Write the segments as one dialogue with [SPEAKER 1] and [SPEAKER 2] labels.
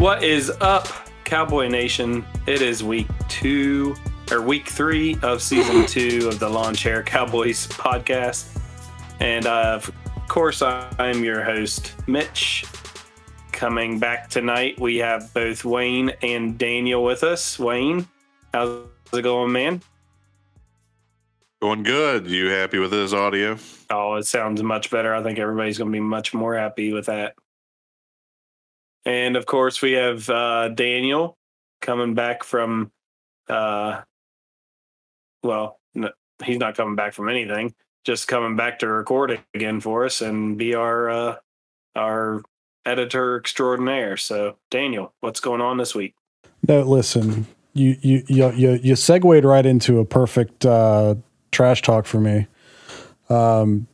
[SPEAKER 1] What is up, Cowboy Nation? It is week two or week three of season two of the Lawn Chair Cowboys podcast. And uh, of course, I'm your host, Mitch. Coming back tonight, we have both Wayne and Daniel with us. Wayne, how's it going, man?
[SPEAKER 2] Going good. You happy with this audio?
[SPEAKER 1] Oh, it sounds much better. I think everybody's going to be much more happy with that. And of course, we have uh, Daniel coming back from, uh, well, no, he's not coming back from anything, just coming back to record again for us and be our uh, our editor extraordinaire. So, Daniel, what's going on this week?
[SPEAKER 3] No, listen, you you you you, you segued right into a perfect uh, trash talk for me. Um,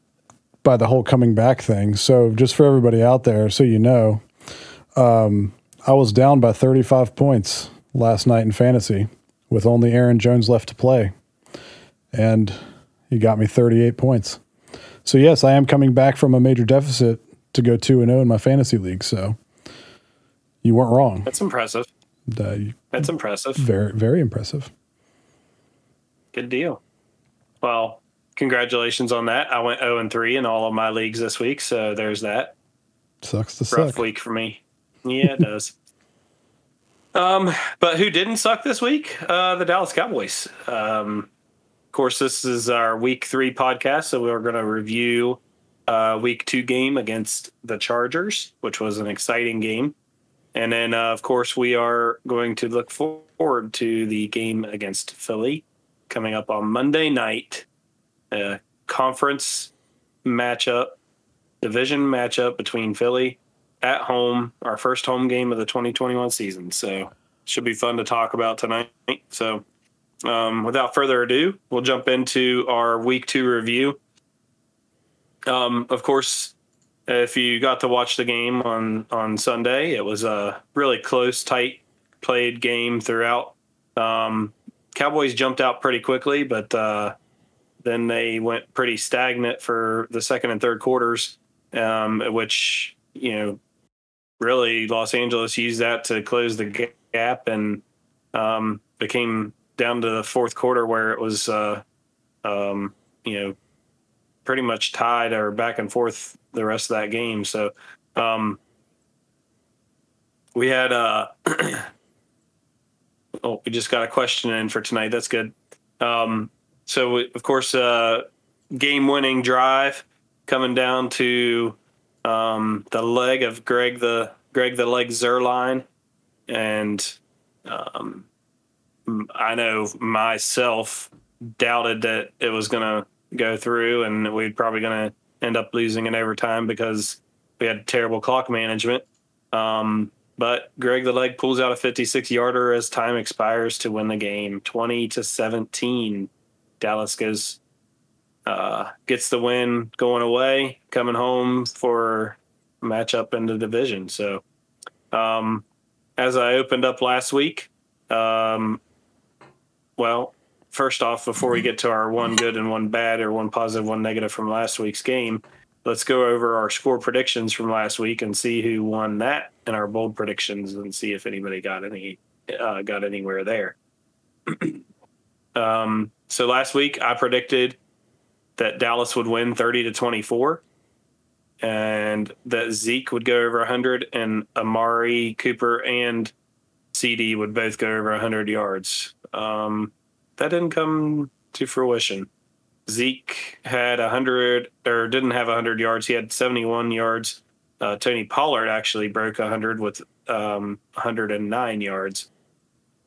[SPEAKER 3] by the whole coming back thing. So, just for everybody out there, so you know, um, I was down by 35 points last night in fantasy with only Aaron Jones left to play. And he got me 38 points. So, yes, I am coming back from a major deficit to go 2 and 0 in my fantasy league. So, you weren't wrong.
[SPEAKER 1] That's impressive.
[SPEAKER 3] Uh,
[SPEAKER 1] That's impressive.
[SPEAKER 3] very, very impressive.
[SPEAKER 1] Good deal. Well, congratulations on that. I went 0 and 3 in all of my leagues this week. So, there's that.
[SPEAKER 3] Sucks to
[SPEAKER 1] rough
[SPEAKER 3] suck.
[SPEAKER 1] week for me. Yeah, it does. Um, but who didn't suck this week? Uh, the Dallas Cowboys. Um, of course, this is our week three podcast, so we're going to review uh, week two game against the Chargers, which was an exciting game, and then uh, of course we are going to look forward to the game against Philly coming up on Monday night. A conference matchup, division matchup between Philly at home, our first home game of the 2021 season. So should be fun to talk about tonight. So um, without further ado, we'll jump into our week two review. Um, of course, if you got to watch the game on on Sunday, it was a really close, tight played game throughout. Um, Cowboys jumped out pretty quickly, but uh, then they went pretty stagnant for the second and third quarters, um, which you know really Los Angeles used that to close the gap and um, became down to the fourth quarter where it was, uh, um, you know, pretty much tied or back and forth the rest of that game. So um, we had, uh, oh, we just got a question in for tonight. That's good. Um, so, we, of course, uh, game winning drive coming down to um, the leg of Greg the Greg the leg Zuerlein, and um, I know myself doubted that it was going to go through, and we're probably going to end up losing in overtime because we had terrible clock management. Um, but Greg the leg pulls out a 56 yarder as time expires to win the game, 20 to 17. Dallas goes uh, gets the win going away, coming home for matchup in the division. So, um, as I opened up last week, um, well, first off, before we get to our one good and one bad, or one positive, one negative from last week's game, let's go over our score predictions from last week and see who won that and our bold predictions and see if anybody got any uh, got anywhere there. um, so last week I predicted that Dallas would win 30 to 24 and that Zeke would go over 100 and Amari Cooper and CD would both go over 100 yards. Um, that didn't come to fruition. Zeke had 100 or didn't have 100 yards. He had 71 yards. Uh, Tony Pollard actually broke 100 with um, 109 yards.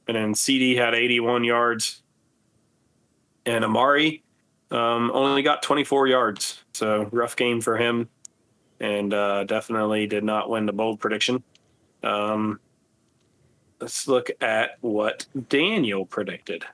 [SPEAKER 1] And then CD had 81 yards. And Amari um, only got 24 yards, so rough game for him, and uh, definitely did not win the bold prediction. Um, let's look at what Daniel predicted.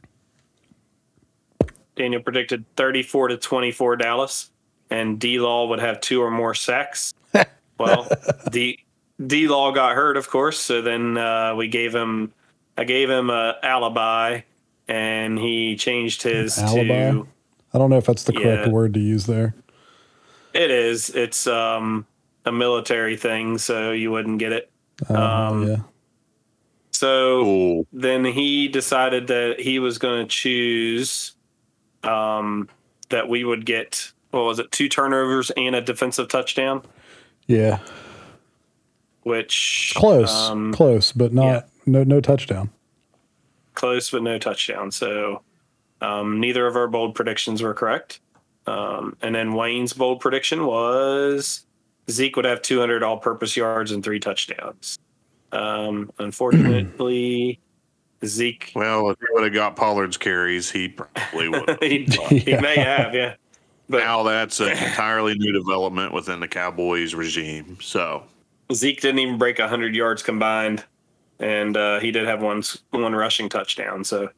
[SPEAKER 1] Daniel predicted 34 to 24 Dallas, and D Law would have two or more sacks. well, D D Law got hurt, of course, so then uh, we gave him. I gave him a alibi, and he changed his to
[SPEAKER 3] I don't know if that's the correct
[SPEAKER 1] Yeah.
[SPEAKER 3] word to use there.
[SPEAKER 1] It is. It's um, a military thing, so you wouldn't get it.
[SPEAKER 3] Uh,
[SPEAKER 1] Um,
[SPEAKER 3] yeah.
[SPEAKER 1] So
[SPEAKER 2] Cool.
[SPEAKER 1] then he decided that he was going to choose um, that we would get what was it, two turnovers and a defensive touchdown,
[SPEAKER 3] Yeah,
[SPEAKER 1] which
[SPEAKER 3] close,
[SPEAKER 1] um,
[SPEAKER 3] close, but not no no touchdown.
[SPEAKER 1] close but no touchdown. So um, neither of our bold predictions were correct. Um, and then Wayne's bold prediction was Zeke would have 200 all-purpose yards and three touchdowns. Um, unfortunately, Zeke
[SPEAKER 2] Well, if he would have got Pollard's carries, he probably would.
[SPEAKER 1] he, he may have, yeah. But
[SPEAKER 2] now that's an entirely new development within the Cowboys regime. So
[SPEAKER 1] Zeke didn't even break 100 yards combined, and uh, he did have one one rushing touchdown. So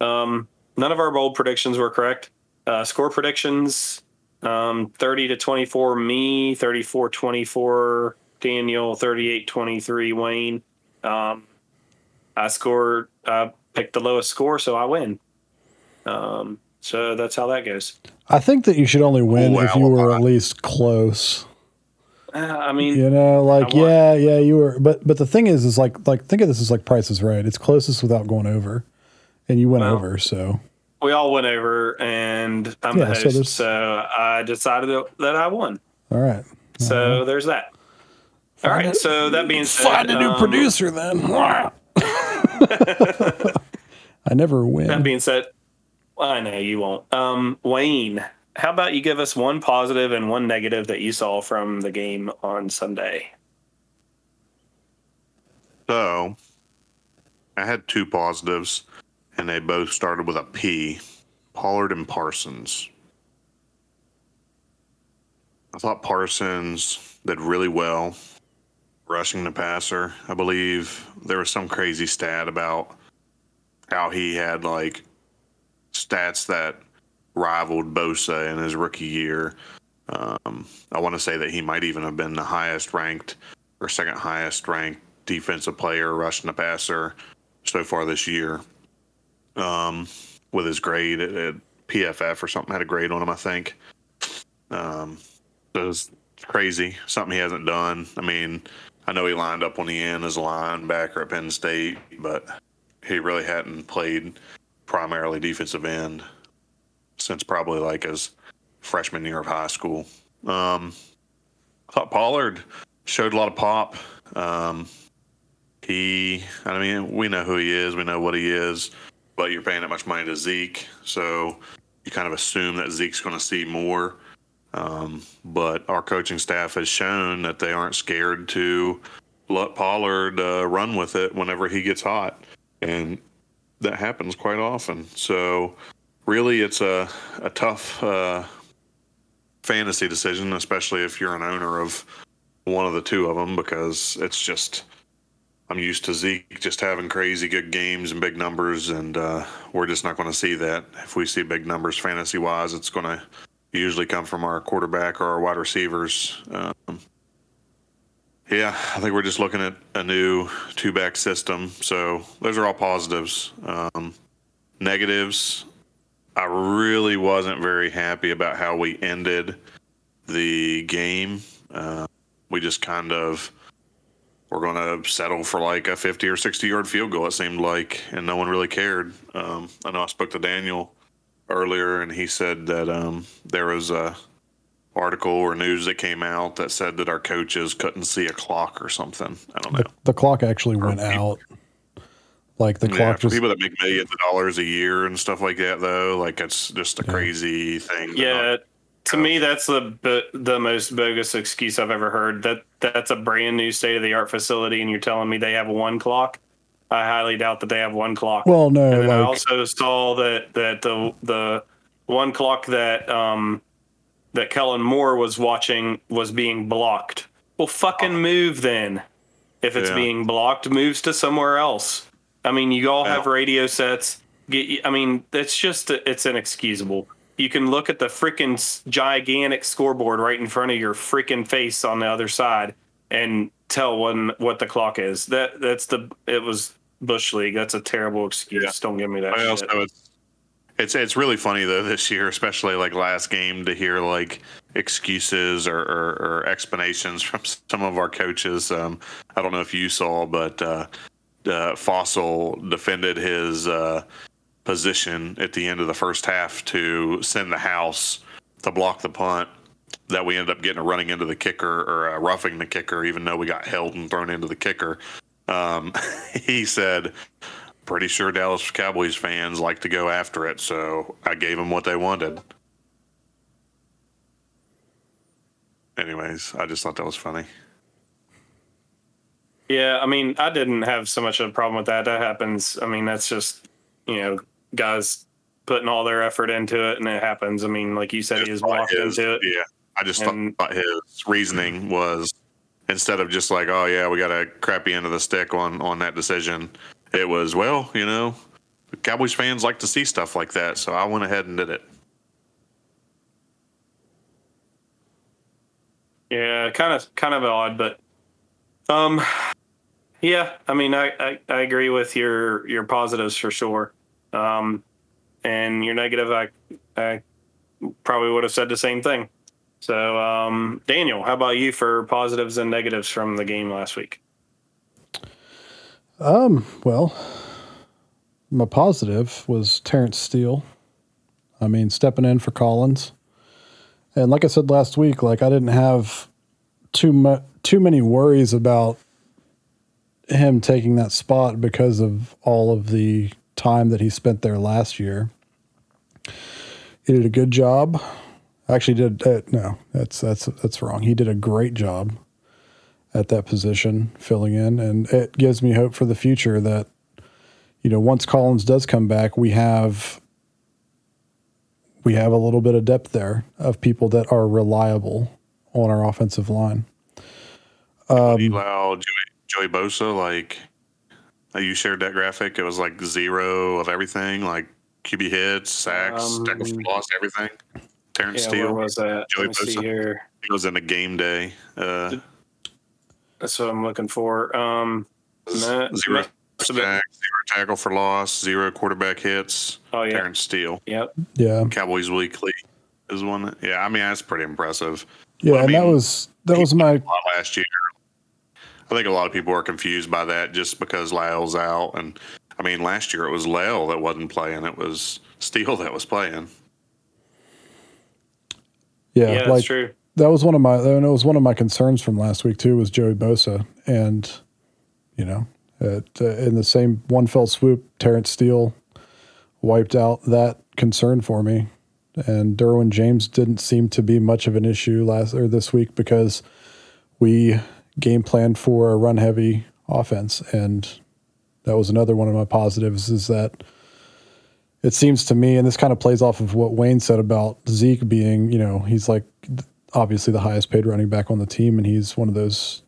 [SPEAKER 1] um, none of our bold predictions were correct. Uh, score predictions um, 30 to 24, me, 34 24, Daniel, 38 23, Wayne. Um, I scored, I picked the lowest score, so I win. Um, so that's how that goes.
[SPEAKER 3] I think that you should only win
[SPEAKER 2] Wow.
[SPEAKER 3] if you were at least close.
[SPEAKER 1] Uh, I mean,
[SPEAKER 3] You know, like yeah, yeah, you were. But but the thing is, is like like think of this as like Price is Right. It's closest without going over, and you went
[SPEAKER 1] Well,
[SPEAKER 3] over. So
[SPEAKER 1] we all went over, and I'm
[SPEAKER 3] Yeah,
[SPEAKER 1] the
[SPEAKER 3] so
[SPEAKER 1] host,
[SPEAKER 3] there's-
[SPEAKER 1] so, I decided that- that I won.
[SPEAKER 3] all right,
[SPEAKER 1] So there's that. All right.
[SPEAKER 3] a-
[SPEAKER 1] So that being said,
[SPEAKER 3] find a new
[SPEAKER 1] um,
[SPEAKER 3] producer then. I never win.
[SPEAKER 1] That being said, I know you won't. Um, Wayne, how about you give us one positive and one negative that you saw from the game on Sunday?
[SPEAKER 2] So I had two positives, and they both started with a P Pollard and Parsons. I thought Parsons did really well rushing the passer. I believe there was some crazy stat about how he had like stats that rivaled Bosa in his rookie year. Um, I want to say that he might even have been the highest ranked or second highest ranked defensive player rushing the passer so far this year. Um, with his grade at, at PFF or something, had a grade on him, I think. Um, it was crazy. Something he hasn't done. I mean, I know he lined up on the end as a linebacker at Penn State, but he really hadn't played primarily defensive end since probably like his freshman year of high school. Um, I thought Pollard showed a lot of pop. Um, he, I mean, we know who he is, we know what he is, but you're paying that much money to Zeke, so you kind of assume that Zeke's going to see more. Um, but our coaching staff has shown that they aren't scared to let Pollard uh, run with it whenever he gets hot, and that happens quite often. So, really, it's a a tough uh, fantasy decision, especially if you're an owner of one of the two of them, because it's just I'm used to Zeke just having crazy good games and big numbers, and uh, we're just not going to see that. If we see big numbers fantasy wise, it's going to usually come from our quarterback or our wide receivers. Um, yeah, I think we're just looking at a new two back system. So those are all positives. Um, negatives, I really wasn't very happy about how we ended the game. Uh, we just kind of we're going to settle for like a 50 or 60 yard field goal, it seemed like, and no one really cared. Um, I know I spoke to Daniel earlier, and he said that um, there was a article or news that came out that said that our coaches couldn't see a clock or something. I don't know.
[SPEAKER 3] The, the clock actually went out. Like the
[SPEAKER 2] Yeah,
[SPEAKER 3] clock
[SPEAKER 2] for
[SPEAKER 3] just
[SPEAKER 2] people that make millions of dollars a year and stuff like that, though, like it's just a crazy thing. to not-
[SPEAKER 1] Yeah, to me, that's the the most bogus excuse I've ever heard. That that's a brand new state of the art facility, and you're telling me they have one clock. I highly doubt that they have one clock.
[SPEAKER 3] well, no,
[SPEAKER 1] and then I also saw that that the the one clock that um that Kellen Moore was watching was being blocked. Well, fucking move then. If it's
[SPEAKER 2] Yeah.
[SPEAKER 1] being blocked, moves to somewhere else. I mean, you all have radio sets. Get, I mean, it's just it's inexcusable. You can look at the freaking gigantic scoreboard right in front of your freaking face on the other side and tell when what the clock is. That that's the it was Bush League. That's a terrible excuse.
[SPEAKER 2] Yeah.
[SPEAKER 1] Don't give me that.
[SPEAKER 2] I
[SPEAKER 1] shit.
[SPEAKER 2] also it's it's it's really funny though this year, especially like last game, to hear like excuses or, or, or explanations from some of our coaches. Um, I don't know if you saw, but uh, uh, Fassel defended his uh, position at the end of the first half to send the house to block the punt that we ended up getting a running into the kicker or uh, roughing the kicker, even though we got held and thrown into the kicker. Um, he said, pretty sure Dallas Cowboys fans like to go after it, so I gave them what they wanted. Anyways, I just thought that was funny.
[SPEAKER 1] Yeah, I mean, I didn't have so much of a problem with that. That happens. I mean, that's just you know guys putting all their effort into it, and it happens. I mean, like you said,
[SPEAKER 2] Just
[SPEAKER 1] he
[SPEAKER 2] thought
[SPEAKER 1] walked
[SPEAKER 2] his-
[SPEAKER 1] into it.
[SPEAKER 2] Yeah, I just
[SPEAKER 1] And-
[SPEAKER 2] thought his reasoning was instead of just like, oh yeah, we got a crappy end of the stick on on that decision. It was well, you know, Cowboys fans like to see stuff like that, so I went ahead and did it.
[SPEAKER 1] Yeah, kind of, kind of odd, but um, yeah. I mean, I, I, I agree with your your positives for sure. Um, and your negative, I I probably would have said the same thing. So, um, Daniel, how about you for positives and negatives from the game last week?
[SPEAKER 3] Um, well, my positive was Terence Steele. I mean, stepping in for Collins. And like I said last week, like I didn't have too much too many worries about him taking that spot because of all of the time that he spent there last year. He did a good job. Actually, did uh, no, that's that's that's wrong. He did a great job at that position, filling in, and it gives me hope for the future that you know once Collins does come back, we have we have a little bit of depth there of people that are reliable on our offensive line.
[SPEAKER 2] Um, Joey, Joey Bosa like you shared that graphic. It was like zero of everything, like QB hits, sacks,
[SPEAKER 1] Um,
[SPEAKER 2] tackles for loss, everything. Terence
[SPEAKER 1] Yeah,
[SPEAKER 2] Steele.
[SPEAKER 1] was that?
[SPEAKER 2] Joey
[SPEAKER 1] Let me see
[SPEAKER 2] Bosa.
[SPEAKER 1] here.
[SPEAKER 2] He was in a game day. Uh,
[SPEAKER 1] That's what I'm looking for. Um, no,
[SPEAKER 2] zero
[SPEAKER 1] no,
[SPEAKER 2] sacks, zero tackle for loss, zero quarterback hits.
[SPEAKER 1] oh yeah,
[SPEAKER 2] Terence Steele.
[SPEAKER 1] yep.
[SPEAKER 3] Yeah,
[SPEAKER 2] Cowboys Weekly is one. That, yeah, I mean that's pretty impressive.
[SPEAKER 3] yeah,
[SPEAKER 2] Well, I
[SPEAKER 3] and that was that was my
[SPEAKER 2] last year. I think a lot of people are confused by that just because La'el's out, and I mean last year it was Lyle that wasn't playing; it was Steele that was playing.
[SPEAKER 3] yeah,
[SPEAKER 1] Yeah, that's
[SPEAKER 3] like
[SPEAKER 1] true.
[SPEAKER 3] that was one of my and it was one of my concerns from last week too was Joey Bosa and you know at, uh, in the same one fell swoop Terence Steele wiped out that concern for me and Derwin James didn't seem to be much of an issue last or this week because we game plan for a run heavy offense and that was another one of my positives is that it seems to me, and this kind of plays off of what Wayne said about Zeke being, you know, he's like obviously the highest paid running back on the team, and he's one of those,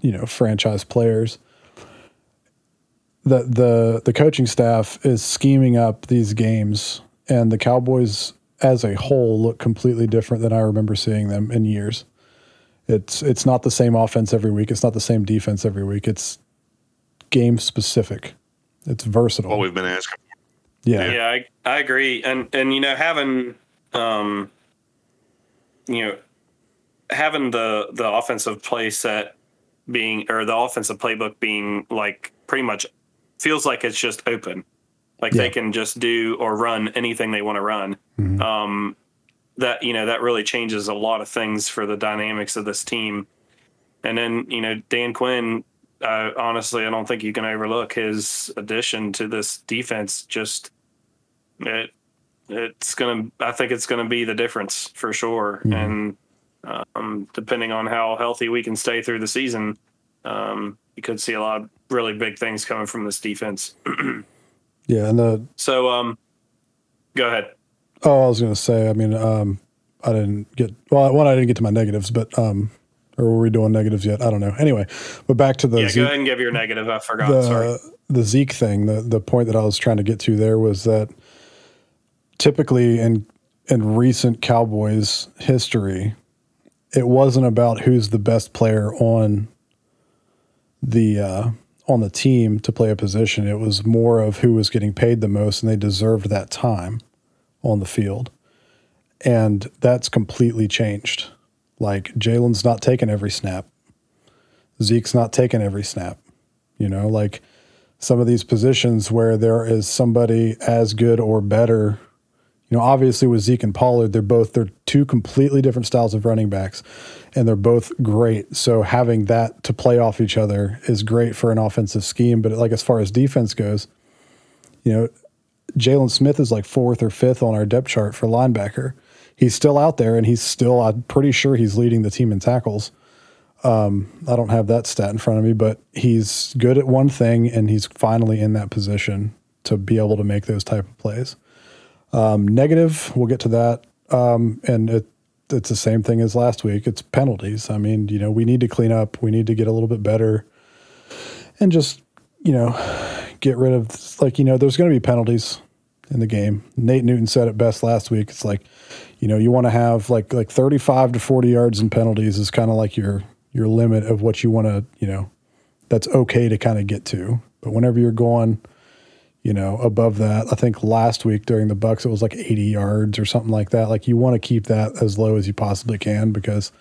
[SPEAKER 3] you know, franchise players. The the the coaching staff is scheming up these games, and the Cowboys as a whole look completely different than I remember seeing them in years. It's it's not the same offense every week. It's not the same defense every week. It's game specific. It's versatile.
[SPEAKER 2] What we've been asking.
[SPEAKER 3] yeah.
[SPEAKER 1] Yeah, I, I agree. And and you know, having um you know having the the offensive play set being or the offensive playbook being like pretty much feels like it's just open. Like
[SPEAKER 3] Yeah.
[SPEAKER 1] they can just do or run anything they want to run.
[SPEAKER 3] Mhm.
[SPEAKER 1] Um that you know that really changes a lot of things for the dynamics of this team. And then, you know, Dan Quinn uh, honestly, I don't think you can overlook his addition to this defense. Just it, it's gonna. I think it's gonna be the difference for sure.
[SPEAKER 3] Mhm.
[SPEAKER 1] And um, depending on how healthy we can stay through the season, um, you could see a lot of really big things coming from this defense.
[SPEAKER 3] Yeah, and the
[SPEAKER 1] so, um, go ahead.
[SPEAKER 3] Oh, I was gonna say, I mean, um, I didn't get well. One, I didn't get to my negatives, but um, or were we doing negatives yet? I don't know. Anyway, but back to the
[SPEAKER 1] yeah,
[SPEAKER 3] Zeke,
[SPEAKER 1] go ahead and give your negative. I forgot.
[SPEAKER 3] the
[SPEAKER 1] Sorry.
[SPEAKER 3] the Zeke thing. The the point that I was trying to get to there was that typically in in recent Cowboys history, it wasn't about who's the best player on the uh, on the team to play a position. It was more of who was getting paid the most, and they deserved that time on the field. And that's completely changed. Like Jaylon's not taking every snap. Zeke's not taking every snap. You know, like some of these positions where there is somebody as good or better. You know, obviously with Zeke and Pollard, they're both they're two completely different styles of running backs, and they're both great. So having that to play off each other is great for an offensive scheme. But like as far as defense goes, you know, Jaylon Smith is like fourth or fifth on our depth chart for linebacker. He's still out there, and he's still I'm pretty sure he's leading the team in tackles. Um, I don't have that stat in front of me, but he's good at one thing, and he's finally in that position to be able to make those type of plays. Um, negative, we'll get to that, um, and it, it's the same thing as last week. It's penalties. I mean, you know, we need to clean up. We need to get a little bit better, and just you know, get rid of like you know, there's going to be penalties in the game. Nate Newton said it best last week. It's like, you know, you want to have like like 35 to 40 yards in penalties is kind of like your your limit of what you want to, you know, that's okay to kind of get to. But whenever you're going, you know, above that, I think last week during the Bucs it was like 80 yards or something like that. Like you want to keep that as low as you possibly can because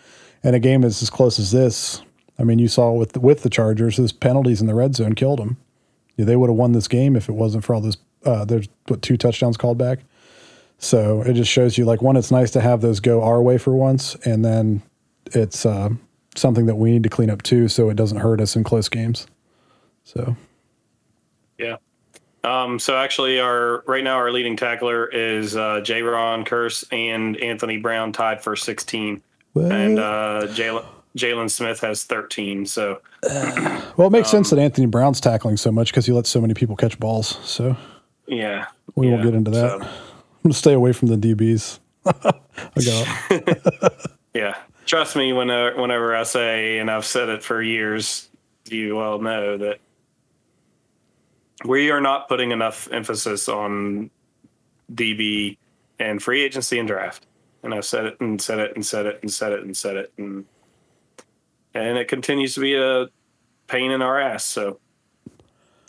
[SPEAKER 3] in a game that's as close as this, I mean, you saw with the, with the Chargers, those penalties in the red zone killed them. Yeah, they would have won this game if it wasn't for all those. Uh, there's what two touchdowns called back. So it just shows you like one, it's nice to have those go our way for once, and then it's uh, something that we need to clean up too, so it doesn't hurt us in close games. So,
[SPEAKER 1] yeah. Um, so actually, our right now our leading tackler is uh, Jayron Kearse and Anthony Brown tied for 16,
[SPEAKER 3] What?
[SPEAKER 1] and uh, Jaylon Jaylon Smith has 13. So
[SPEAKER 3] well, it makes sense that Anthony Brown's tackling so much because he lets so many people catch balls. So
[SPEAKER 1] yeah,
[SPEAKER 3] we
[SPEAKER 1] yeah,
[SPEAKER 3] won't get into that.
[SPEAKER 1] so-
[SPEAKER 3] I'm gonna stay away from the DBs. I got
[SPEAKER 1] yeah, trust me when uh, whenever I say, and I've said it for years, you all know that we are not putting enough emphasis on DB and free agency and draft. And I've said it and said it and said it and said it and said it and and it continues to be a pain in our ass. So,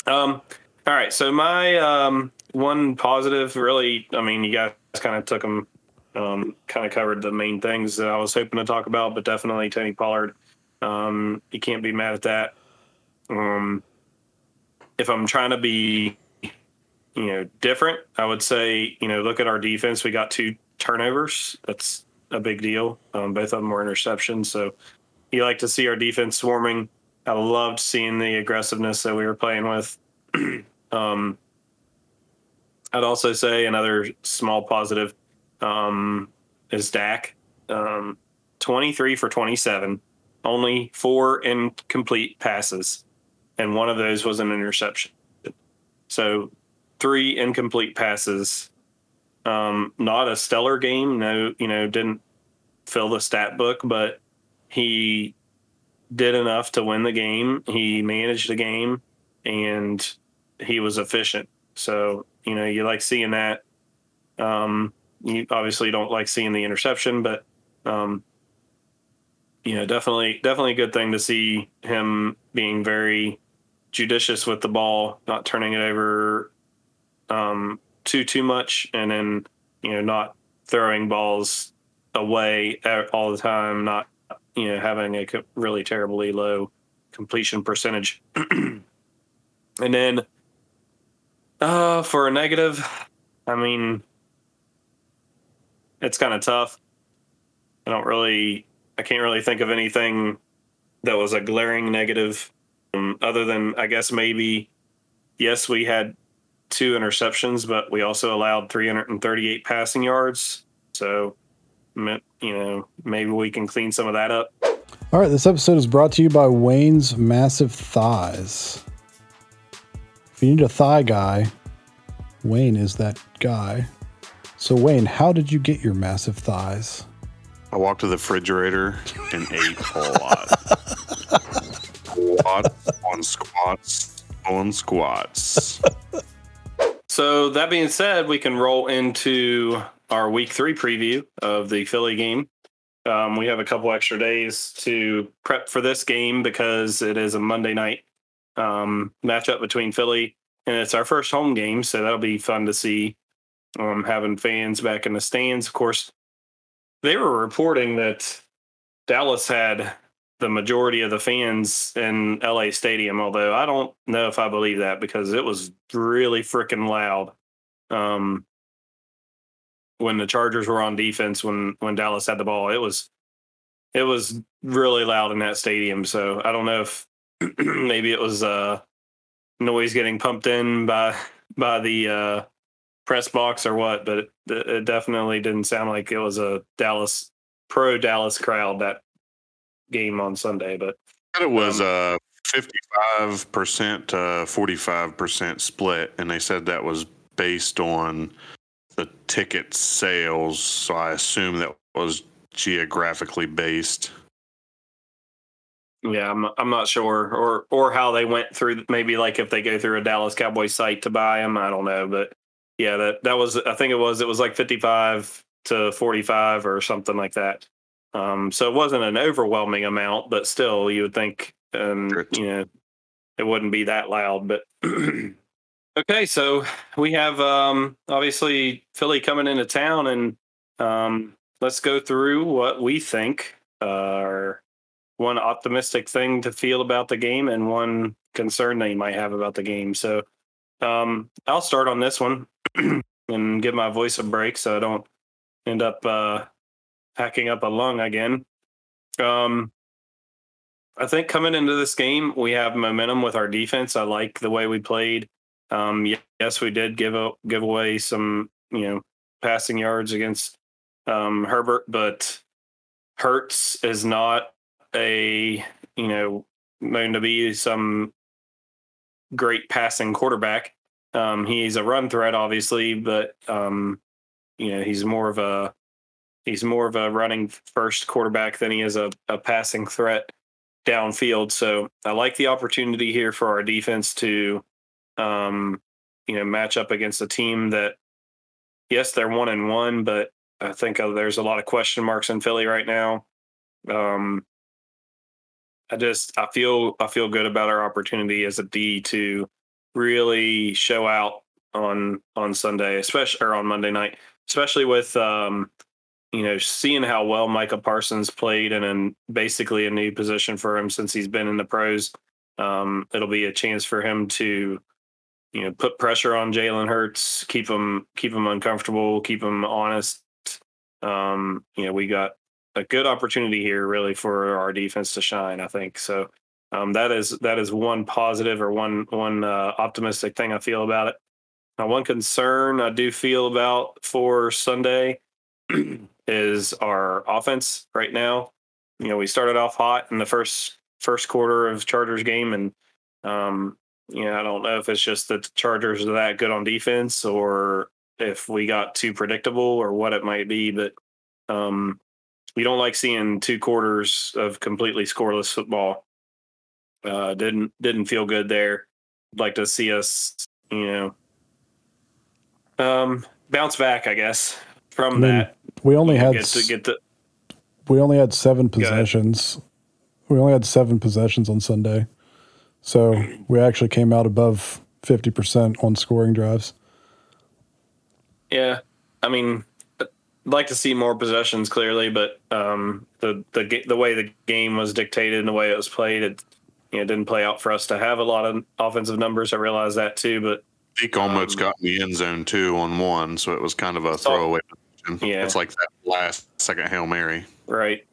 [SPEAKER 1] um, all right. So my um, one positive, really, I mean, you guys kind of took them, um, kind of covered the main things that I was hoping to talk about, but definitely Tony Pollard. Um, you can't be mad at that. Um, if I'm trying to be, you know, different, I would say, you know, look at our defense. We got two turnovers. That's a big deal. Um, both of them were interceptions. So you like to see our defense swarming. I loved seeing the aggressiveness that we were playing with. um, I'd also say another small positive um, is Dak. Um, 23 for 27, only four incomplete passes, and one of those was an interception. So three incomplete passes. Um, not a stellar game. No, you know, didn't fill the stat book, but he did enough to win the game. He managed the game and he was efficient. So, you know, you like seeing that. Um, you obviously don't like seeing the interception, but, um, you know, definitely, definitely a good thing to see him being very judicious with the ball, not turning it over um, too too much, and then you know not throwing balls away all the time, not you know having a really terribly low completion percentage. and then uh, for a negative, I mean, it's kind of tough. I don't really, I can't really think of anything that was a glaring negative, um, other than I guess maybe, yes, we had two interceptions, but we also allowed 338 passing yards. So, you know, maybe we can clean some of that up.
[SPEAKER 3] All right, this episode is brought to you by Wayne's Massive Thighs. If you need a thigh guy, Wayne is that guy. So, Wayne, how did you get your massive thighs?
[SPEAKER 2] I walked to the refrigerator and ate a lot. Squat on squats on squats.
[SPEAKER 1] So that being said, we can roll into our week three preview of the Philly game. Um, we have a couple extra days to prep for this game because it is a Monday night um, matchup between Philly and it's our first home game, so that'll be fun to see. Um, having fans back in the stands, of course. They were reporting that Dallas had the majority of the fans in LA Stadium. Although I don't know if I believe that because it was really freaking loud. Um, when the Chargers were on defense, when when Dallas had the ball, it was it was really loud in that stadium. So I don't know if maybe it was uh, noise getting pumped in by by the uh, press box or what, but it, it definitely didn't sound like it was a Dallas pro Dallas crowd that game on Sunday. But
[SPEAKER 2] it was a fifty-five percent to forty-five percent split, and they said that was based on the ticket sales. So I assume that was geographically based.
[SPEAKER 1] Yeah, I'm I'm not sure, or or how they went through. Maybe like if they go through a Dallas Cowboys site to buy them, I don't know. But yeah, that that was I think it was it was like 55 to 45 or something like that. Um, so it wasn't an overwhelming amount, but still, you would think, um, you know, it wouldn't be that loud. But okay, so we have um, obviously Philly coming into town, and um, let's go through what we think are one optimistic thing to feel about the game and one concern that you might have about the game. So um, I'll start on this one and give my voice a break so I don't end up uh, hacking up a lung again. Um, I think coming into this game, we have momentum with our defense. I like the way we played. Um, yes, we did give give away some, you know, passing yards against um, Herbert, but Hurts is not a, you know, known to be some great passing quarterback. Um, he's a run threat, obviously, but um, you know he's more of a he's more of a running first quarterback than he is a, a passing threat downfield. So I like the opportunity here for our defense to, um, you know, match up against a team that, yes, they're one and one, but I think uh, there's a lot of question marks in Philly right now. Um, I just I feel I feel good about our opportunity as a D to really show out on on Sunday, especially or on Monday night, especially with um, you know seeing how well Micah Parsons played and in basically a new position for him since he's been in the pros. Um, it'll be a chance for him to you know put pressure on Jalen Hurts, keep him keep him uncomfortable, keep him honest. Um, you know, we got a good opportunity here really for our defense to shine. I think so. Um, that is that is one positive or one one uh, optimistic thing I feel about it. Now, one concern I do feel about for Sunday is our offense right now. You know, we started off hot in the first first quarter of Chargers game, and um, you know, I don't know if it's just that the Chargers are that good on defense, or if we got too predictable, or what it might be. But um, we don't like seeing two quarters of completely scoreless football. Uh, didn't didn't feel good there. like to see us, you know, um, bounce back. I guess from I mean, that.
[SPEAKER 3] We only had get to, get the. We only had seven possessions. We only had seven possessions on Sunday, so we actually came out above fifty percent on scoring drives.
[SPEAKER 1] Yeah, I mean, I'd like to see more possessions clearly, but um, the the the way the game was dictated and the way it was played, it you know, didn't play out for us to have a lot of offensive numbers. I realize that too, but
[SPEAKER 2] Zeke almost um, got in the end zone too on one, so it was kind of a throwaway. Yeah, it's like that last second hail mary,
[SPEAKER 1] right?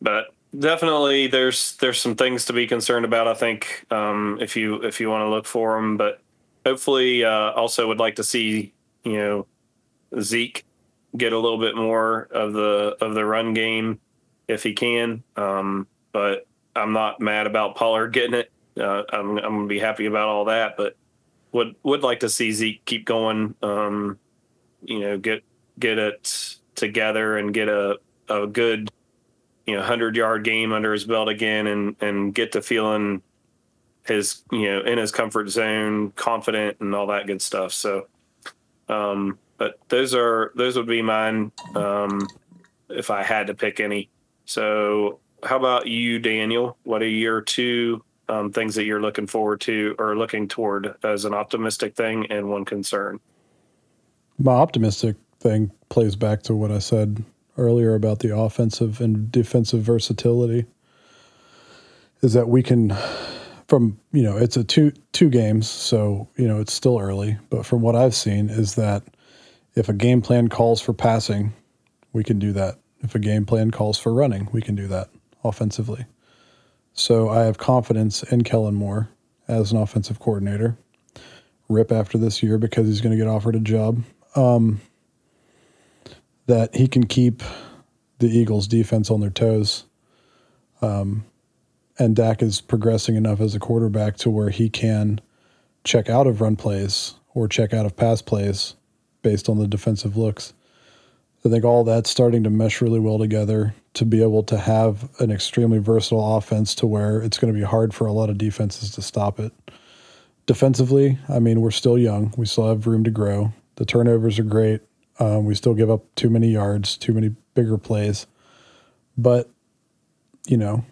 [SPEAKER 1] But definitely, there's there's some things to be concerned about. I think um, if you if you want to look for them, but hopefully, uh, also would like to see you know Zeke get a little bit more of the of the run game if he can. Um, but I'm not mad about Pollard getting it. Uh, I'm I'm gonna be happy about all that, but would would like to see Zeke keep going. Um, you know, get get it together and get a a good you know hundred yard game under his belt again, and and get to feeling his you know in his comfort zone, confident, and all that good stuff. So, um, but those are those would be mine um, if I had to pick any. So how about you, Daniel? What are your two um, things that you're looking forward to or looking toward as an optimistic thing and one concern?
[SPEAKER 3] My optimistic thing plays back to what I said earlier about the offensive and defensive versatility. is that we can from you know it's a two two games so you know it's still early. But from what i've seen is that if a game plan calls for passing we can do that. If a game plan calls for running we can do that offensively. So i have confidence in kellen moore as an offensive coordinator. Rip after this year because he's going to get offered a job. Um, that he can keep the eagles defense on their toes um, and Dak is progressing enough as a quarterback to where he can check out of run plays or check out of pass plays based on the defensive looks. I think all that's starting to mesh really well together to be able to have an extremely versatile offense to where it's going to be hard for a lot of defenses to stop it. Defensively, I mean, we're still young. We still have room to grow. The turnovers are great. Um, we still give up too many yards, too many bigger plays. But, you know,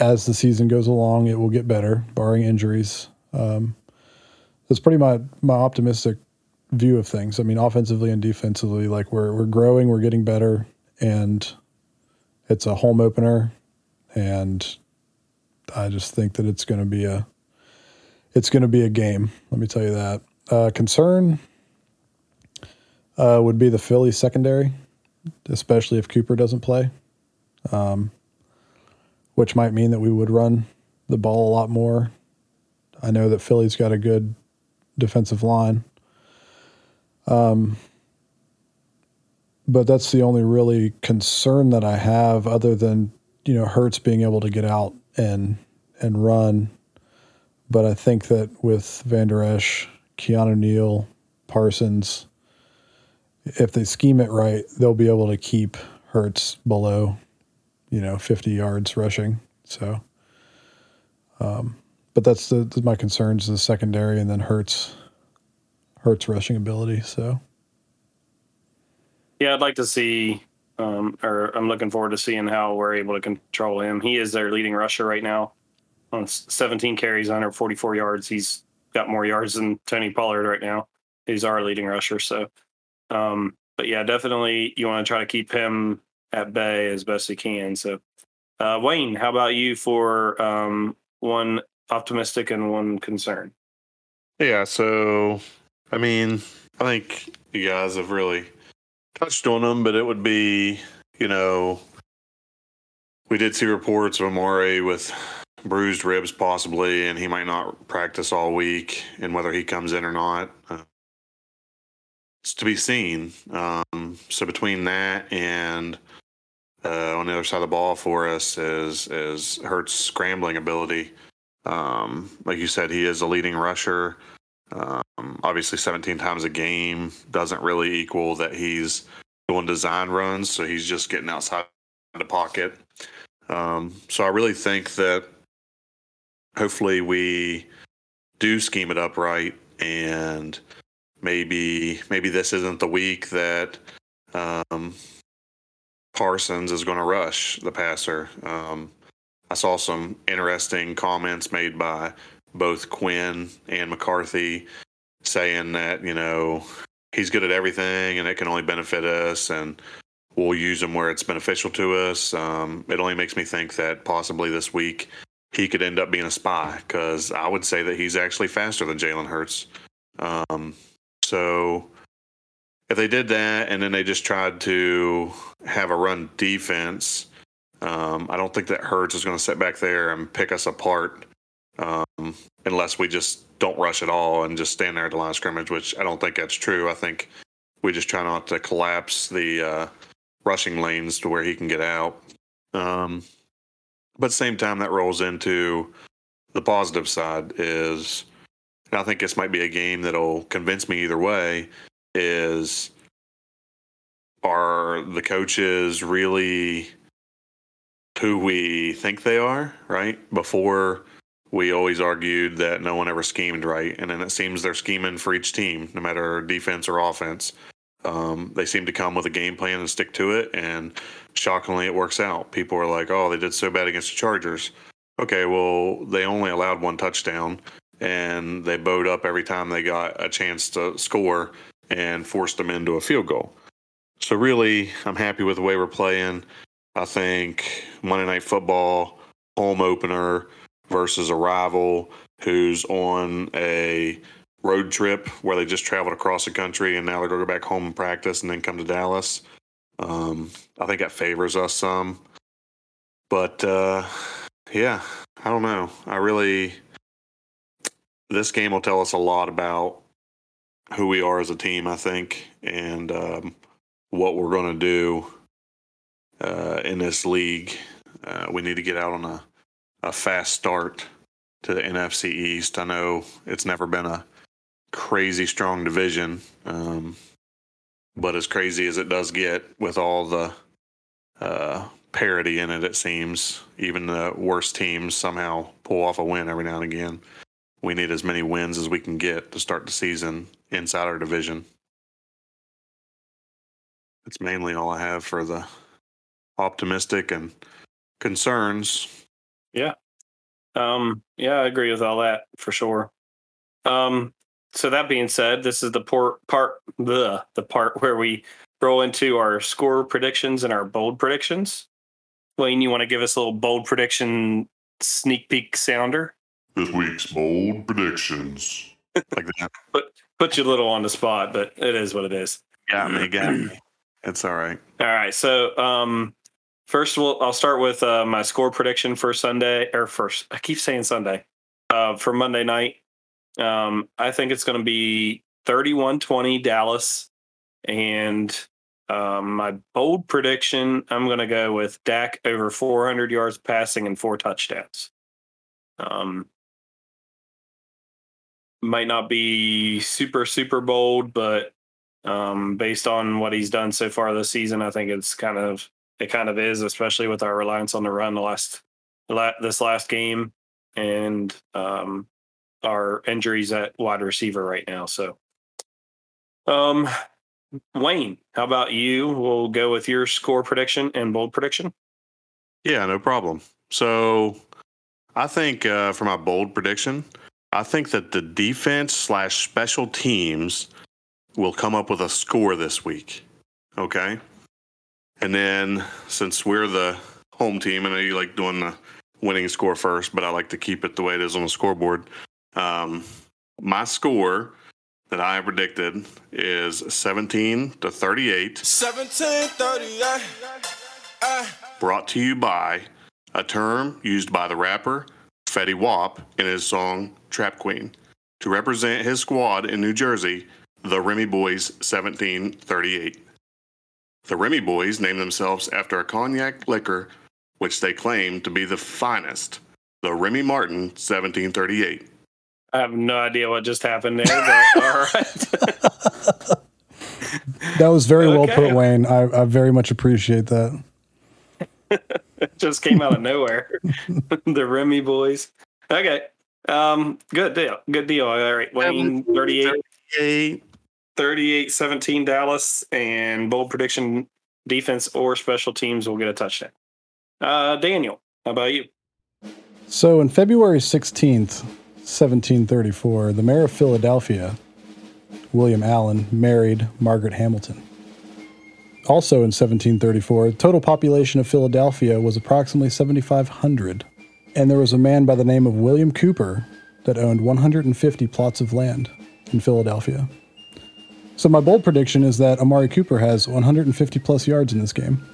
[SPEAKER 3] as the season goes along, it will get better, barring injuries. Um, that's pretty my my optimistic view of things. I mean, offensively and defensively, like we're we're growing, we're getting better, and it's a home opener, and I just think that it's going to be a it's going to be a game. Let me tell you that. Uh, concern uh, would be the Philly secondary, especially if Cooper doesn't play. Um, which might mean that we would run the ball a lot more. I know that Philly's got a good defensive line. Um, but that's the only really concern that I have, other than you know Hurts being able to get out and and run. But I think that with Vander Esch, Keanu Neal, Parsons, if they scheme it right, they'll be able to keep Hurts below you know, 50 yards rushing. So, um, but that's the my concerns the secondary and then Hurts, Hurts rushing ability. So,
[SPEAKER 1] yeah, I'd like to see, um, or I'm looking forward to seeing how we're able to control him. He is their leading rusher right now on 17 carries, 144 yards. He's got more yards than Tony Pollard right now. He's our leading rusher. So, um, but yeah, definitely you want to try to keep him at bay as best he can. So, uh, Wayne, how about you for um, one optimistic and one concern?
[SPEAKER 2] Yeah, so I mean, I think you guys have really touched on them, but it would be, you know, we did see reports of Amari with bruised ribs possibly, and he might not practice all week, and whether he comes in or not. Uh, it's to be seen. Um, so between that and uh, on the other side of the ball for us is is Hurts' scrambling ability. Um, like you said, he is a leading rusher. Um, obviously, 17 times a game doesn't really equal that he's doing design runs, so he's just getting outside the pocket. Um, so I really think that hopefully we do scheme it up right, and maybe maybe this isn't the week that um, Parsons is going to rush the passer. Um, I saw some interesting comments made by both Quinn and McCarthy saying that, you know, he's good at everything and it can only benefit us and we'll use him where it's beneficial to us. Um, it only makes me think that possibly this week he could end up being a spy because I would say that he's actually faster than Jalen Hurts. Um, so if they did that and then they just tried to have a run defense, um, I don't think that Hurts is going to sit back there and pick us apart um, unless we just don't rush at all and just stand there at the line of scrimmage, which I don't think that's true. I think we just try not to collapse the uh, rushing lanes to where he can get out. Um, but same time, that rolls into the positive side is, I think this might be a game that'll convince me either way is are the coaches really who we think they are, right? Before we always argued that no one ever schemed right. And then it seems they're scheming for each team, no matter defense or offense. Um, they seem to come with a game plan and stick to it. And shockingly, it works out. People are like, oh, they did so bad against the Chargers. Okay, well, they only allowed one touchdown and they bowed up every time they got a chance to score and forced them into a field goal. So really, I'm happy with the way we're playing. I think Monday Night Football home opener versus a rival who's on a road trip where they just traveled across the country and now they're going to go back home and practice and then come to Dallas. Um, I think that favors us some. But uh, yeah, I don't know. I really, this game will tell us a lot about who we are as a team, I think, and um, what we're going to do uh, in this league. Uh, we need to get out on a, a fast start to the NFC East. I know it's never been a crazy strong division, um, but as crazy as it does get with all the uh, parity in it, it seems even the worst teams somehow pull off a win every now and again. We need as many wins as we can get to start the season inside our division. That's mainly all I have for the optimistic and concerns.
[SPEAKER 1] Yeah. Um, yeah, I agree with all that for sure. Um, so that being said, this is the part part the the part where we roll into our score predictions and our bold predictions. Wayne, you want to give us a little bold prediction sneak peek sounder?
[SPEAKER 4] This week's bold predictions.
[SPEAKER 2] like that.
[SPEAKER 1] Put put you a little on the spot, but it is what it is.
[SPEAKER 2] Got me, got me. It's all right.
[SPEAKER 1] All right. So um first of all I'll start with uh, my score prediction for Sunday or first I keep saying Sunday. Uh for Monday night. Um I think it's gonna be 31-20 Dallas. And um, my bold prediction, I'm going to go with Dak over 400 yards passing and four touchdowns. Um, might not be super super bold, but um, based on what he's done so far this season, I think it's kind of it kind of is, especially with our reliance on the run the last this last game and um, our injuries at wide receiver right now. So, um, Wayne, how about you? We'll go with your score prediction and bold prediction.
[SPEAKER 2] Yeah, no problem. So, I think uh, for my bold prediction, I think that the defense slash special teams will come up with a score this week. Okay. And then since we're the home team, I know you like doing the winning score first, but I like to keep it the way it is on the scoreboard. Um, my score that I predicted is 17 to 38.
[SPEAKER 5] 17 38. Uh.
[SPEAKER 2] Brought to you by a term used by the rapper Fetty Wap in his song Trap Queen to represent his squad in New Jersey, the Remy Boys 1738. The Remy Boys named themselves after a cognac liquor which they claim to be the finest, the Remy Martin 1738.
[SPEAKER 1] I have no idea what just happened there, but all right.
[SPEAKER 3] That was very well put, Wayne. I, I very much appreciate that.
[SPEAKER 1] it just came out of nowhere. the Remy boys. Okay. Um, good deal. Good deal. All right. Wayne 38,
[SPEAKER 2] Eight.
[SPEAKER 1] 38 17 Dallas and bold prediction defense or special teams will get a touchdown. Uh, Daniel, how about you?
[SPEAKER 3] So, in February 16th, 1734, the mayor of Philadelphia, William Allen, married Margaret Hamilton. Also in 1734, the total population of Philadelphia was approximately 7,500, and there was a man by the name of William Cooper that owned 150 plots of land in Philadelphia. So, my bold prediction is that Amari Cooper has 150 plus yards in this game.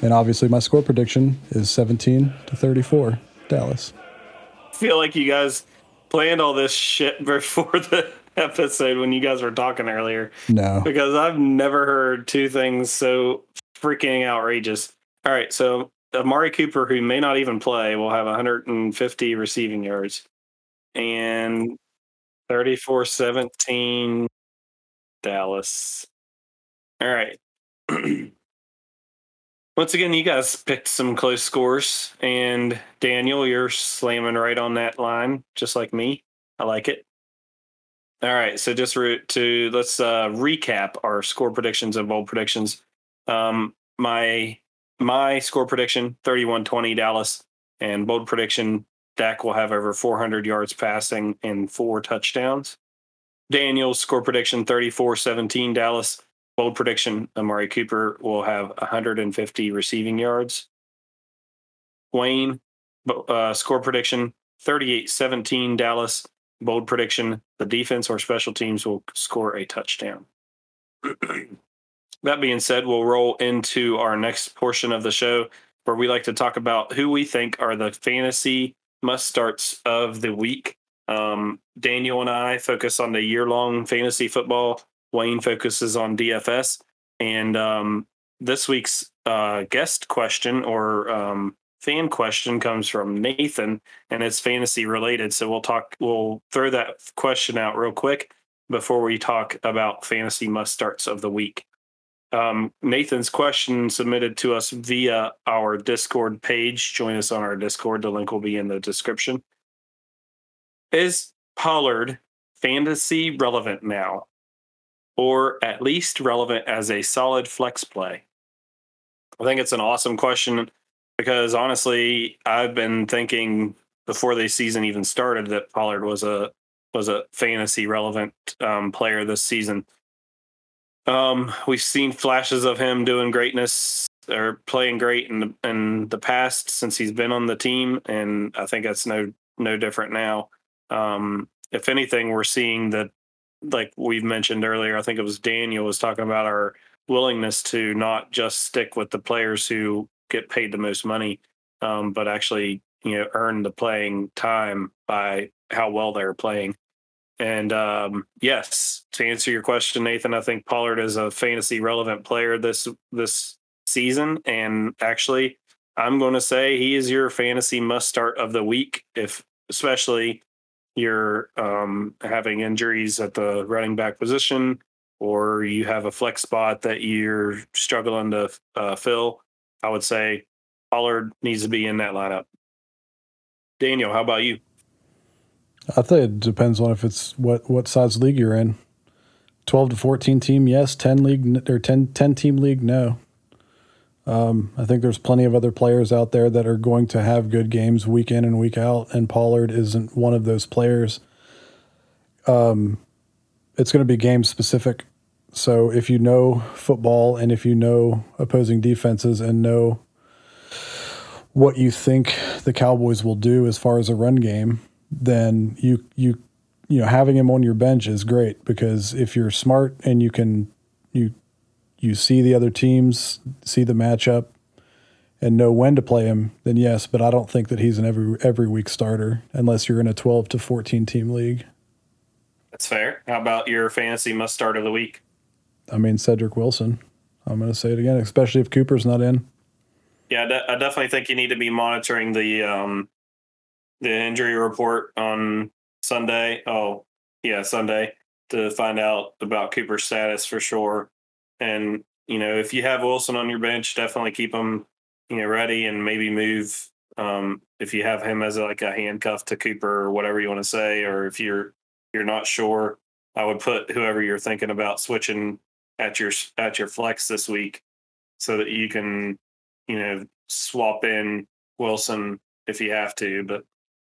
[SPEAKER 3] And obviously, my score prediction is 17 to 34, Dallas.
[SPEAKER 1] I feel like you guys planned all this shit before the episode when you guys were talking earlier
[SPEAKER 3] No.
[SPEAKER 1] because I've never heard two things so freaking outrageous. All right, so Amari Cooper, who may not even play, will have 150 receiving yards and 34 17 Dallas. All right. Once again, you guys picked some close scores, and Daniel, you're slamming right on that line, just like me. I like it. All right, so just re- to let's uh, recap our score predictions and bold predictions. Um, my my score prediction 31-20 Dallas, and bold prediction Dak will have over 400 yards passing and four touchdowns. Daniel's score prediction 34-17 Dallas, bold prediction Amari Cooper will have 150 receiving yards. Wayne, uh, score prediction 38 17 Dallas. Bold prediction the defense or special teams will score a touchdown. that being said, we'll roll into our next portion of the show where we like to talk about who we think are the fantasy must starts of the week. Um, Daniel and I focus on the year long fantasy football. Wayne focuses on DFS. And um, this week's uh, guest question or um, fan question comes from Nathan, and it's fantasy related. So we'll talk. We'll throw that question out real quick before we talk about fantasy must starts of the week. Um, Nathan's question submitted to us via our Discord page. Join us on our Discord. The link will be in the description. Is Pollard fantasy relevant now, or at least relevant as a solid flex play? I think it's an awesome question because honestly, I've been thinking before the season even started that Pollard was a was a fantasy relevant um, player this season. Um, we've seen flashes of him doing greatness or playing great in the, in the past since he's been on the team, and I think that's no no different now. Um, if anything, we're seeing that, like we've mentioned earlier, I think it was Daniel was talking about our willingness to not just stick with the players who get paid the most money, um, but actually you know earn the playing time by how well they're playing. And um, yes, to answer your question, Nathan, I think Pollard is a fantasy relevant player this this season, and actually, I'm going to say he is your fantasy must start of the week, if especially you're um, having injuries at the running back position, or you have a flex spot that you're struggling to uh, fill. I would say Pollard needs to be in that lineup. Daniel, how about you?
[SPEAKER 3] I think it depends on if it's what what size league you're in. Twelve to fourteen team, yes. Ten league or 10, 10 team league, no. Um, I think there's plenty of other players out there that are going to have good games week in and week out, and Pollard isn't one of those players. Um, it's going to be game specific. So if you know football and if you know opposing defenses and know what you think the Cowboys will do as far as a run game, then you you you know having him on your bench is great because if you're smart and you can you you see the other teams, see the matchup and know when to play him, then yes, but I don't think that he's an every every week starter unless you're in a 12 to 14 team league.
[SPEAKER 1] That's fair. How about your fantasy must start of the week?
[SPEAKER 3] I mean, Cedric Wilson. I'm going to say it again, especially if Cooper's not in.
[SPEAKER 1] Yeah, I definitely think you need to be monitoring the um, the injury report on Sunday. Oh, yeah, Sunday to find out about Cooper's status for sure. And you know, if you have Wilson on your bench, definitely keep him you know ready and maybe move um, if you have him as like a handcuff to Cooper or whatever you want to say, or if you're you're not sure, I would put whoever you're thinking about switching at your at your flex this week so that you can you know swap in Wilson if you have to. But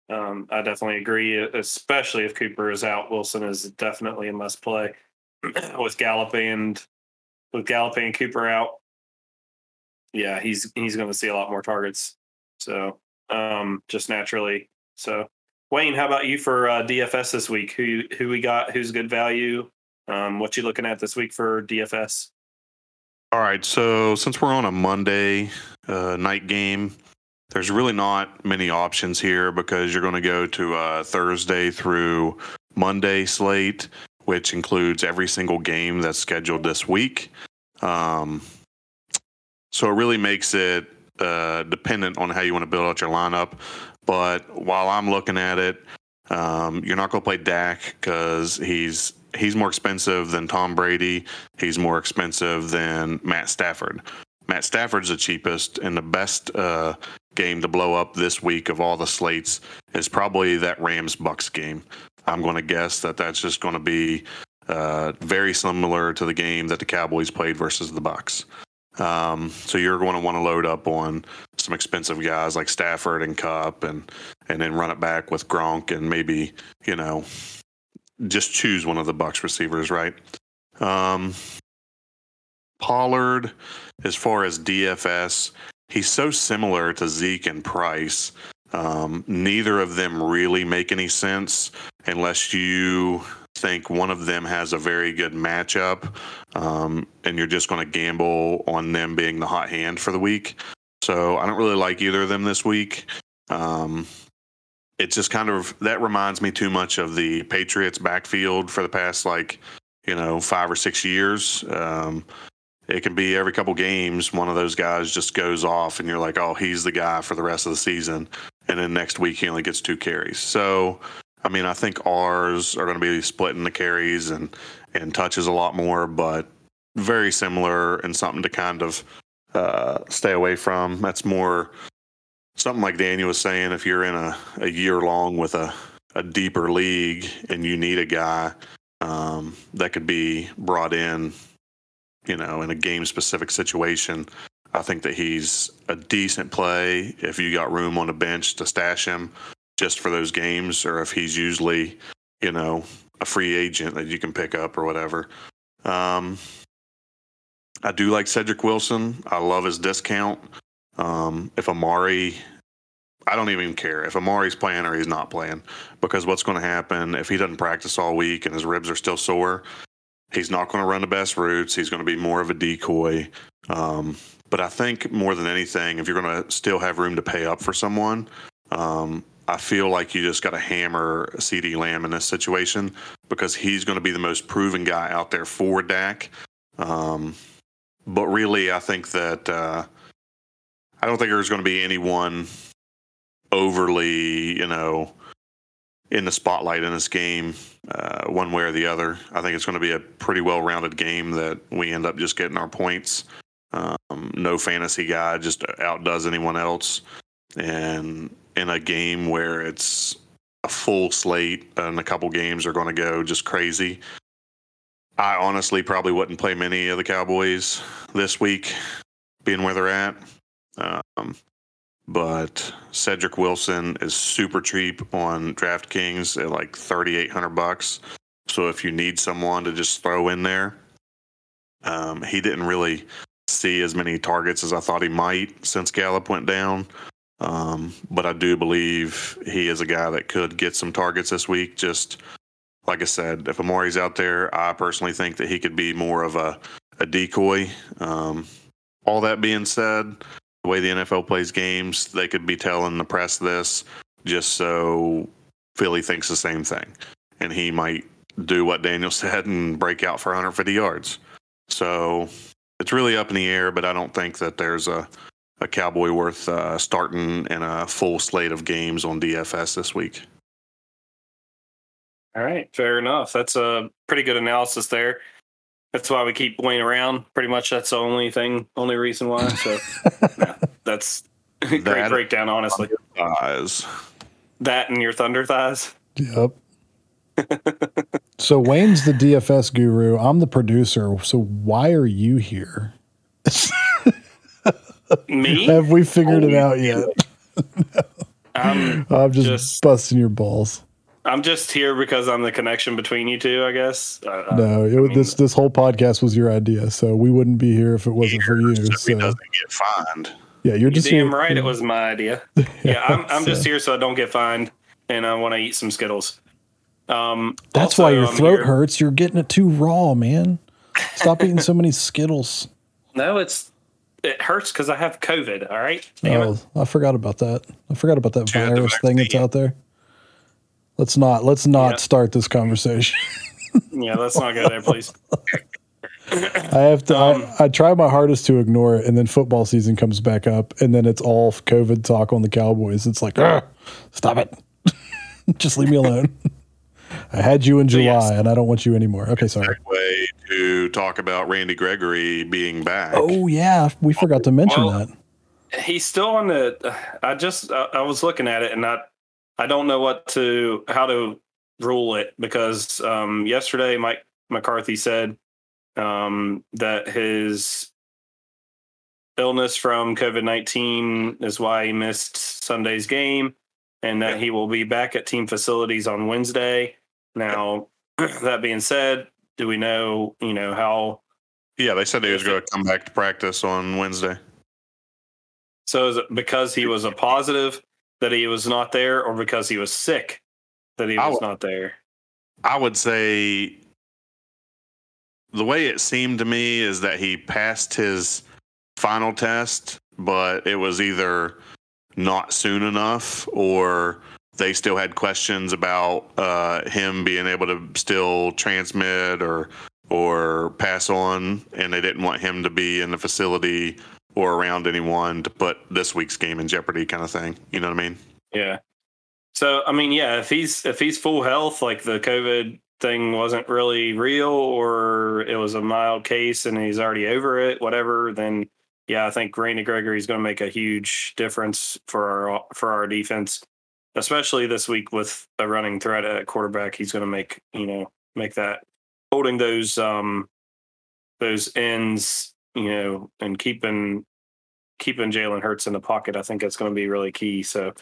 [SPEAKER 1] um, I definitely agree, especially if Cooper is out. Wilson is definitely a must play with Gallup and with Gallup and Cooper out. Yeah, he's he's going to see a lot more targets. So um, just naturally. So Wayne, how about you for uh, DFS this week? Who who we got? Who's good value? Um, what you looking at this week for DFS?
[SPEAKER 2] All right. So since we're on a Monday uh, night game, there's really not many options here because you're going to go to a Thursday through Monday slate, which includes every single game that's scheduled this week. Um, so it really makes it uh, dependent on how you want to build out your lineup. But while I'm looking at it, um, you're not going to play Dak because he's he's more expensive than Tom Brady. He's more expensive than Matt Stafford. Matt Stafford's the cheapest, and the best uh, game to blow up this week of all the slates is probably that Rams Bucs game. I'm going to guess that that's just going to be uh, very similar to the game that the Cowboys played versus the Bucs. Um, so you're going to want to load up on some expensive guys like Stafford and Kupp, and and then run it back with Gronk and maybe you know just choose one of the Bucs receivers, right? Um, Pollard, as far as DFS, he's so similar to Zeke and Price Um, neither of them really make any sense unless you think one of them has a very good matchup um, and you're just going to gamble on them being the hot hand for the week. So I don't really like either of them this week. Um, it's just kind of that reminds me too much of the Patriots backfield for the past like you know five or six years. Um, it can be every couple games one of those guys just goes off and you're like, oh, he's the guy for the rest of the season, and then next week he only gets two carries. So I mean, I think ours are going to be splitting the carries and and touches a lot more, but very similar and something to kind of uh, stay away from. That's more something like Daniel was saying. If you're in a, a year long with a, a deeper league and you need a guy um, that could be brought in, you know, in a game specific situation, I think that he's a decent play if you got room on the bench to stash him just for those games, or if he's usually, you know, a free agent that you can pick up or whatever. Um, I do like Cedric Wilson. I love his discount. Um, if Amari, I don't even care if Amari's playing or he's not playing, because what's going to happen if he doesn't practice all week and his ribs are still sore? He's not going to run the best routes. He's going to be more of a decoy. Um, but I think more than anything, if you're going to still have room to pay up for someone, um, I feel like you just got to hammer CeeDee Lamb in this situation because he's going to be the most proven guy out there for Dak. Um, but really, I think that uh, I don't think there's going to be anyone overly, you know, in the spotlight in this game, uh, one way or the other. I think it's going to be a pretty well-rounded game that we end up just getting our points. Um, no fantasy guy just outdoes anyone else, and in a game where it's a full slate and a couple games are going to go just crazy. I honestly probably wouldn't play many of the Cowboys this week, being where they're at. Um, but Cedric Wilson is super cheap on DraftKings at like thirty eight hundred bucks. So if you need someone to just throw in there, um, he didn't really see as many targets as I thought he might since Gallup went down. Um, but I do believe he is a guy that could get some targets this week. Just like I said, if Amari's out there, I personally think that he could be more of a, a decoy. Um, all that being said, the way the NFL plays games, they could be telling the press this just so Philly thinks the same thing. And he might do what Daniel said and break out for 150 yards. So it's really up in the air, but I don't think that there's a a Cowboy worth uh, starting in a full slate of games on DFS this week.
[SPEAKER 1] All right, fair enough. That's a pretty good analysis there. That's why we keep Wayne around. Pretty much, that's the only thing, only reason why. So, yeah, that's great that breakdown. Honestly,
[SPEAKER 2] thighs.
[SPEAKER 1] That and your thunder thighs.
[SPEAKER 3] Yep. so Wayne's the DFS guru. I'm the producer. So why are you here?
[SPEAKER 1] Me?
[SPEAKER 3] Have we figured oh, it out yet? I'm, I'm just, just, busting your balls.
[SPEAKER 1] I'm just here because I'm the connection between you two, I guess.
[SPEAKER 3] Uh, no, it, I mean, this this whole podcast was your idea, so we wouldn't be here if it wasn't for you. So,
[SPEAKER 2] so. doesn't get fined.
[SPEAKER 3] Yeah, you're just
[SPEAKER 1] damn here. right. It was my idea. Yeah, I'm I'm so. just here so I don't get fined, and I want to eat some Skittles. Um,
[SPEAKER 3] That's also, why your throat hurts. You're getting it too raw, man. Stop eating so many Skittles.
[SPEAKER 1] No, it's it hurts because I have COVID. All right. Damn oh, it.
[SPEAKER 3] I forgot about that. I forgot about that virus thing that's out there. Let's not let's not yeah. start this conversation.
[SPEAKER 1] yeah, let's not go there, please.
[SPEAKER 3] I have to. Um, I, I, try my hardest to ignore it, and then football season comes back up, and then it's all COVID talk on the Cowboys. It's like, stop it, just leave me alone. I had you in July, yes. and I don't want you anymore. Okay, sorry.
[SPEAKER 2] Way to talk about Randy Gregory being back.
[SPEAKER 3] Oh yeah, we forgot to mention well, that.
[SPEAKER 1] He's still on the. I just I, I was looking at it, and I I don't know what to how to rule it because um, yesterday Mike McCarthy said um, that his illness from COVID nineteen is why he missed Sunday's game, and that he will be back at team facilities on Wednesday. Now, that being said, do we know, you know, how?
[SPEAKER 2] Yeah, they said he was going to come back to practice on Wednesday.
[SPEAKER 1] So is it because he was a positive? That he was not there, or because he was sick that he was
[SPEAKER 2] would-
[SPEAKER 1] not there?
[SPEAKER 2] I would say the way it seemed to me is that he passed his final test, but it was either not soon enough or they still had questions about uh, him being able to still transmit or or pass on, and they didn't want him to be in the facility or around anyone to put this week's game in jeopardy, kind of thing. You know what I mean?
[SPEAKER 1] Yeah. So I mean, yeah, if he's if he's full health, like the COVID thing wasn't really real, or it was a mild case and he's already over it, whatever, then yeah, I think Randy is going to make a huge difference for our for our defense, especially this week with a running threat at quarterback. He's going to make you know make that holding those um those ends, you know, and keeping keeping Jalen Hurts in the pocket. I think that's going to be really key. So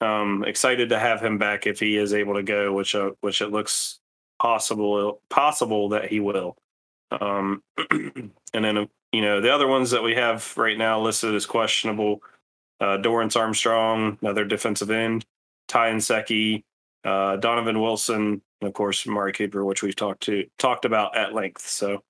[SPEAKER 1] um excited to have him back if he is able to go which uh, which it looks possible possible that he will um and then uh, you know the other ones that we have right now listed as questionable uh Dorance Armstrong another defensive end Ty Seki uh Donovan Wilson and of course Mari Cooper which we've talked to talked about at length so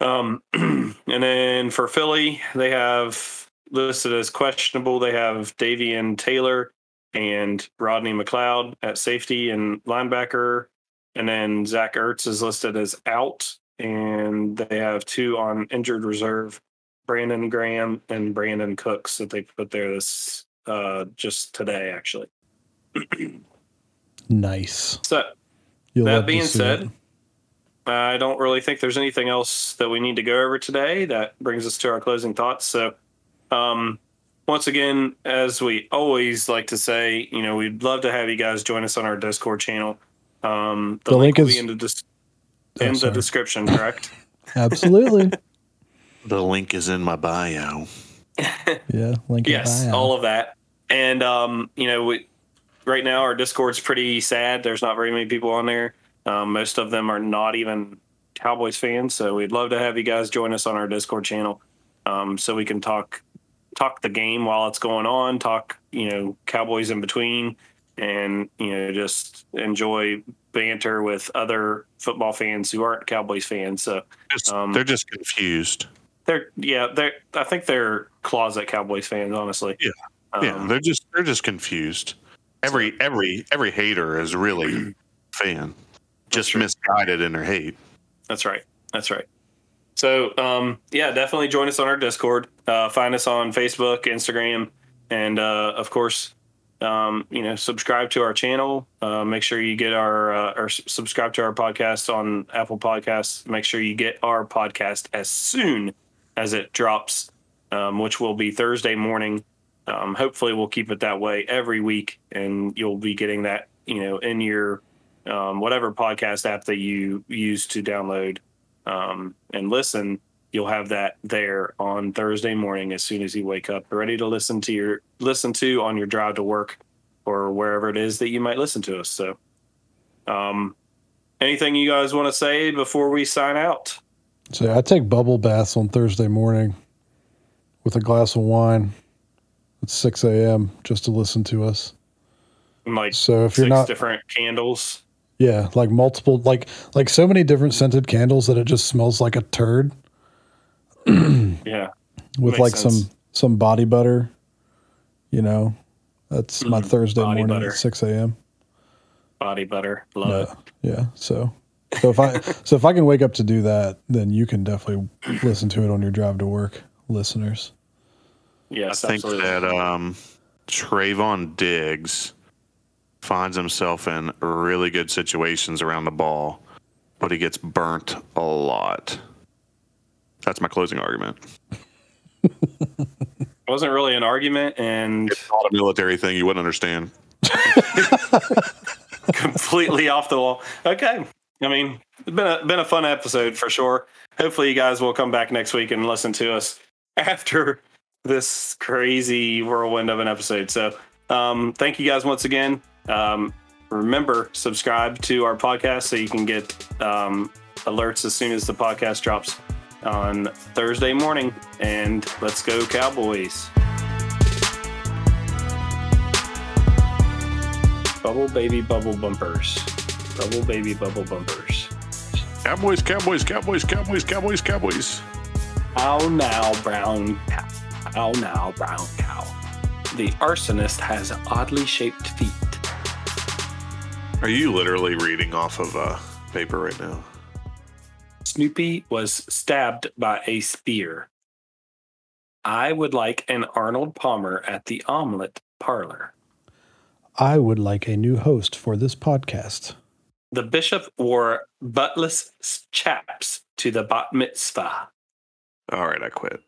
[SPEAKER 1] um and then for Philly they have listed as questionable they have Davion Taylor and Rodney McLeod at safety and linebacker. And then Zach Ertz is listed as out. And they have two on injured reserve Brandon Graham and Brandon Brooks that they put there this uh, just today, actually.
[SPEAKER 3] Nice.
[SPEAKER 1] So
[SPEAKER 3] You'll
[SPEAKER 1] That being said,
[SPEAKER 3] it.
[SPEAKER 1] I don't really think there's anything else that we need to go over today. That brings us to our closing thoughts. So, um, once again, as we always like to say, you know, we'd love to have you guys join us on our Discord channel. Um, the,
[SPEAKER 3] The
[SPEAKER 1] link,
[SPEAKER 3] link
[SPEAKER 1] will
[SPEAKER 3] is-
[SPEAKER 1] be in the, dis-
[SPEAKER 3] Oh,
[SPEAKER 1] in the description, correct?
[SPEAKER 3] Absolutely.
[SPEAKER 2] The link is in my bio.
[SPEAKER 3] yeah. Link in
[SPEAKER 1] yes,
[SPEAKER 3] bio.
[SPEAKER 1] all of that. And um, you know, we right now our Discord's pretty sad. There's not very many people on there. Um, most of them are not even Cowboys fans. So we'd love to have you guys join us on our Discord channel, um, so we can talk talk the game while it's going on. Talk, you know, Cowboys in between, and you know, just enjoy banter with other football fans who aren't Cowboys fans. So Um,
[SPEAKER 2] they're just confused.
[SPEAKER 1] they're yeah, they're I think they're closet Cowboys fans, honestly.
[SPEAKER 2] Yeah. yeah,
[SPEAKER 1] Um,
[SPEAKER 2] they're just they're just confused. Every every every hater is really a fan, just
[SPEAKER 1] true.
[SPEAKER 2] misguided in their hate.
[SPEAKER 1] That's right. That's right. So, um, yeah, definitely join us on our Discord. Uh, find us on Facebook, Instagram, and uh, of course, um, you know, subscribe to our channel. Uh, make sure you get our uh, or subscribe to our podcast on Apple Podcasts. Make sure you get our podcast as soon as it drops, um, which will be Thursday morning. Um, hopefully, we'll keep it that way every week, and you'll be getting that, you know, in your um, whatever podcast app that you use to download um, and listen. You'll have that there on Thursday morning as soon as you wake up, ready to listen to your listen to on your drive to work or wherever it is that you might listen to us. So, um, anything you guys want to say before we sign out?
[SPEAKER 3] So I take bubble baths on Thursday morning with a glass of wine at 6 a.m. just to listen to us.
[SPEAKER 1] Like
[SPEAKER 3] So if
[SPEAKER 1] six
[SPEAKER 3] you're not,
[SPEAKER 1] different candles.
[SPEAKER 3] Yeah, like multiple, like like so many different scented candles that it just smells like a turd
[SPEAKER 1] Yeah,
[SPEAKER 3] with like
[SPEAKER 1] sense.
[SPEAKER 3] some some body butter. You know, that's my
[SPEAKER 1] Mm,
[SPEAKER 3] Thursday morning
[SPEAKER 1] butter.
[SPEAKER 3] at 6 a.m.
[SPEAKER 1] body butter. Love it.
[SPEAKER 3] yeah. So so if I so if I can wake up to do that, then you can definitely listen to it on your drive to work, listeners.
[SPEAKER 1] Yes,
[SPEAKER 2] I think
[SPEAKER 1] absolutely.
[SPEAKER 2] that um, Trevon Diggs finds himself in really good situations around the ball, but he gets burnt a lot. That's my closing argument.
[SPEAKER 1] it wasn't really an argument, and
[SPEAKER 2] It's not a military thing you wouldn't understand.
[SPEAKER 1] completely off the wall. Okay. I mean, it's been a been a fun episode for sure. Hopefully you guys will come back next week and listen to us after this crazy whirlwind of an episode. So um thank you guys once again. Um remember, subscribe to our podcast so you can get um alerts as soon as the podcast drops on Thursday morning. And let's go Cowboys. Bubble baby bubble bumpers. Bubble baby bubble bumpers.
[SPEAKER 2] Cowboys, Cowboys, Cowboys, Cowboys, Cowboys, Cowboys.
[SPEAKER 1] Ow now, brown cow. Ow now, brown cow. The arsonist has oddly shaped feet.
[SPEAKER 2] Are you literally reading off of uh, paper right now?
[SPEAKER 1] Snoopy was stabbed by a spear. I would like an Arnold Palmer at the omelet parlor.
[SPEAKER 3] I would like a new host for this podcast.
[SPEAKER 1] The bishop wore buttless chaps to the bat mitzvah.
[SPEAKER 2] All right, I quit.